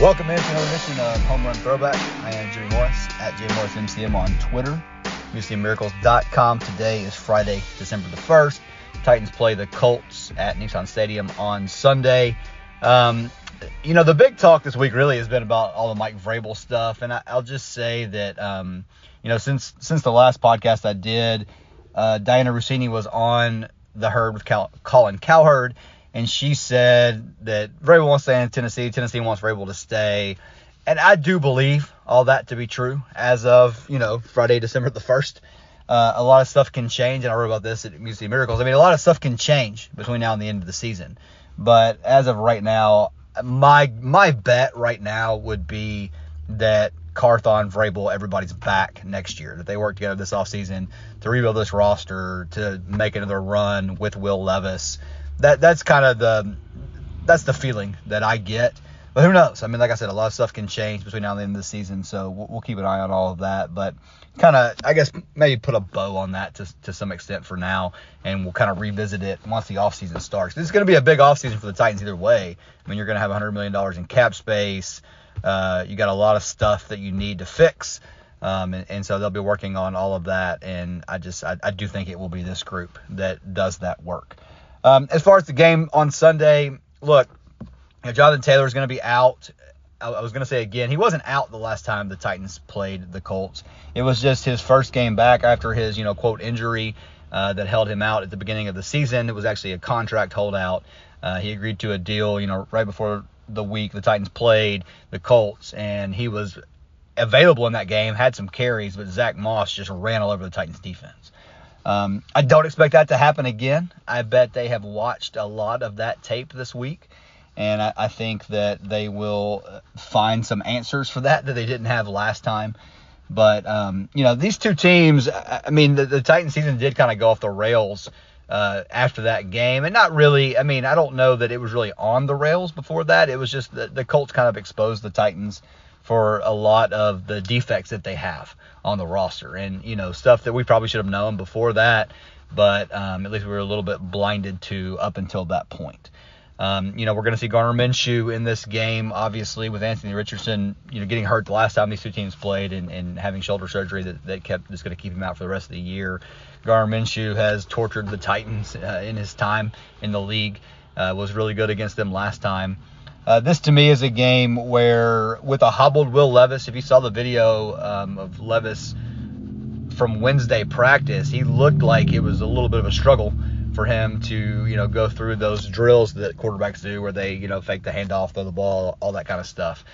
Welcome in to another edition of Home Run Throwback. I am Jimmy Morris at JMorrisMCM on Twitter. MusicCityMiracles.com. Today is Friday, December the 1st. Titans play the Colts at Nissan Stadium on Sunday. Um, you know, the big talk this week really has been about all the Mike Vrabel stuff, and I, will just say that, um, you know, since since the last podcast I did, uh, Dianna Russini was on the herd with Cal- Colin Cowherd, and she said that Vrabel wants to stay in Tennessee. Tennessee wants Vrabel to stay. And I do believe all that to be true as of, you know, Friday, December the 1st. Uh, a lot of stuff can change, and I wrote about this at Music City Miracles. I mean, a lot of stuff can change between now and the end of the season. But as of right now, my my bet right now would be that Carthon, Vrabel, everybody's back next year. That they work together this offseason to rebuild this roster, to make another run with Will Levis that that's kind of the that's the feeling that I get. But who knows? I mean, like I said, a lot of stuff can change between now and the end of the season, so we'll, we'll keep an eye on all of that. But kind of, I guess, maybe put a bow on that to, to some extent for now, and we'll kind of revisit it once the offseason starts. This is going to be a big offseason for the Titans either way. I mean, you're going to have $100 million in cap space. Uh, you got a lot of stuff that you need to fix. Um, and, and, so they'll be working on all of that. And I just, I, I do think it will be this group that does that work. Um, as far as the game on Sunday, look, you know, Jonathan Taylor is going to be out. I, was going to say again, he wasn't out the last time the Titans played the Colts. It was just his first game back after his, you know, quote injury uh, that held him out at the beginning of the season. It was actually a contract holdout. Uh, he agreed to a deal, you know, right before the week the Titans played the Colts, and he was available in that game, had some carries, but Zach Moss just ran all over the Titans defense. Um, I don't expect that to happen again. I bet they have watched a lot of that tape this week, and I, I think that they will find some answers for that that they didn't have last time. But um, you know, these two teams. I mean, the, the Titan season did kind of go off the rails uh, after that game, and not really. I mean, I don't know that it was really on the rails before that. It was just the, the Colts kind of exposed the Titans for a lot of the defects that they have on the roster, and you know stuff that we probably should have known before that, but um, at least we were a little bit blinded to up until that point. Um, you know, we're going to see Gardner Minshew in this game, obviously, with Anthony Richardson, you know, getting hurt the last time these two teams played and, and having shoulder surgery that, that kept is going to keep him out for the rest of the year. Gardner Minshew has tortured the Titans uh, in his time in the league. Uh, was really good against them last time. Uh, this to me is a game where, with a hobbled Will Levis, if you saw the video um, of Levis from Wednesday practice, he looked like it was a little bit of a struggle for him to, you know, go through those drills that quarterbacks do where they, you know, fake the handoff, throw the ball, all that kind of stuff.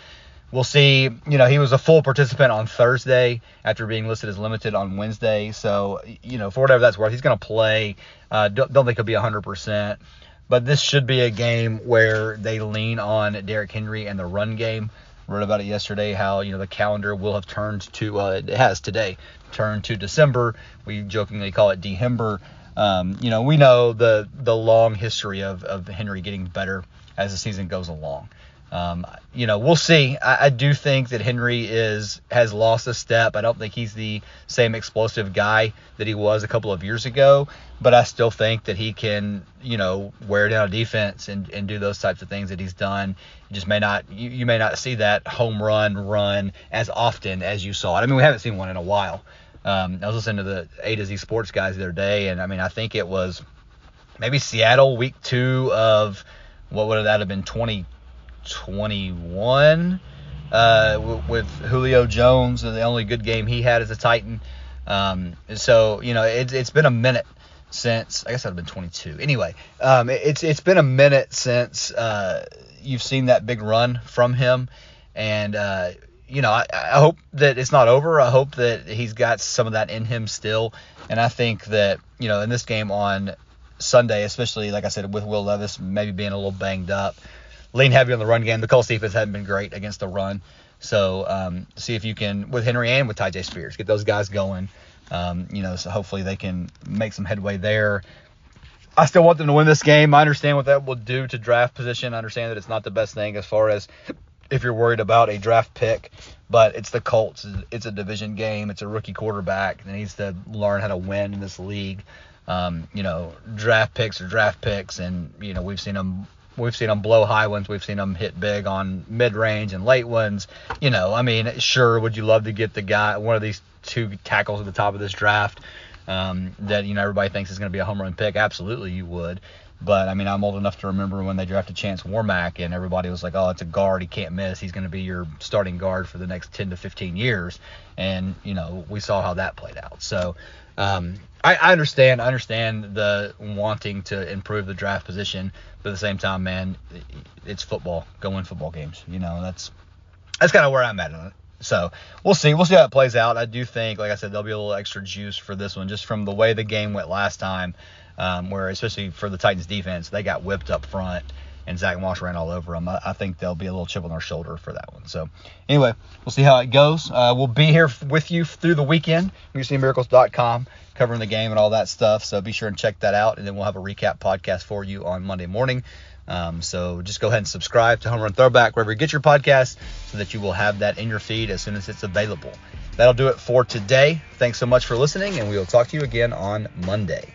We'll see. You know, he was a full participant on Thursday after being listed as limited on Wednesday. So, you know, for whatever that's worth, he's going to play. Uh, don't, don't think he'll be 100%. But this should be a game where they lean on Derrick Henry and the run game. Wrote about it yesterday how you know the calendar will have turned to uh, it has today turned to December. We jokingly call it Dehember. Um, you know we know the the long history of of Henry getting better as the season goes along. Um, you know, we'll see. I, I, do think that Henry is has lost a step. I don't think he's the same explosive guy that he was a couple of years ago, but I still think that he can, you know, wear down defense and, and do those types of things that he's done. You just may not you, you may not see that home run run as often as you saw it. I mean, we haven't seen one in a while. Um, I was listening to the A to Z Sports guys the other day, and I mean, I think it was maybe Seattle week two of what would that have been 20 21 uh, with Julio Jones, and the only good game he had as a Titan. Um, so you know it's it's been a minute since I guess I've been 22. Anyway, um, it's it's been a minute since uh, you've seen that big run from him, and uh, you know I, I hope that it's not over. I hope that he's got some of that in him still, and I think that you know in this game on Sunday, especially like I said with Will Levis maybe being a little banged up lean heavy on the run game. The Colts defense hasn't been great against the run. So um, see if you can with Henry and with Tyjae Spears get those guys going. Um, you know, so hopefully they can make some headway there. I still want them to win this game. I understand what that will do to draft position. I understand that it's not the best thing as far as if you're worried about a draft pick, but it's the Colts. It's a division game. It's a rookie quarterback that needs to learn how to win in this league. Um, you know, draft picks are draft picks, and you know we've seen them We've seen them blow high ones. We've seen them hit big on mid range and late ones. You know, I mean, sure, would you love to get the guy, one of these two tackles at the top of this draft um, that, you know, everybody thinks is going to be a home run pick? Absolutely, you would. But I mean, I'm old enough to remember when they drafted Chance Warmack, and everybody was like, "Oh, it's a guard. He can't miss. He's going to be your starting guard for the next 10 to 15 years." And you know, we saw how that played out. So um, I, I, understand. I understand the wanting to improve the draft position, but at the same time, man, it's football. Go win football games. You know, that's that's kind of where I'm at on it. So we'll see. We'll see how it plays out. I do think, like I said, there'll be a little extra juice for this one, just from the way the game went last time um, where especially for the Titans defense, they got whipped up front and Zach Moss ran all over them. I, I, think there'll be a little chip on their shoulder for that one. So anyway, we'll see how it goes. Uh, we'll be here with you through the weekend. MusicCityMiracles.com covering the game and all that stuff. So be sure and check that out, and then we'll have a recap podcast for you on Monday morning. Um, so just go ahead and subscribe to Home Run Throwback wherever you get your podcast so that you will have that in your feed as soon as it's available. That'll do it for today. Thanks so much for listening, and we will talk to you again on Monday.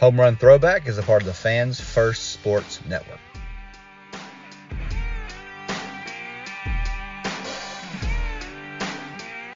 Home Run Throwback is a part of the Fans First Sports Network.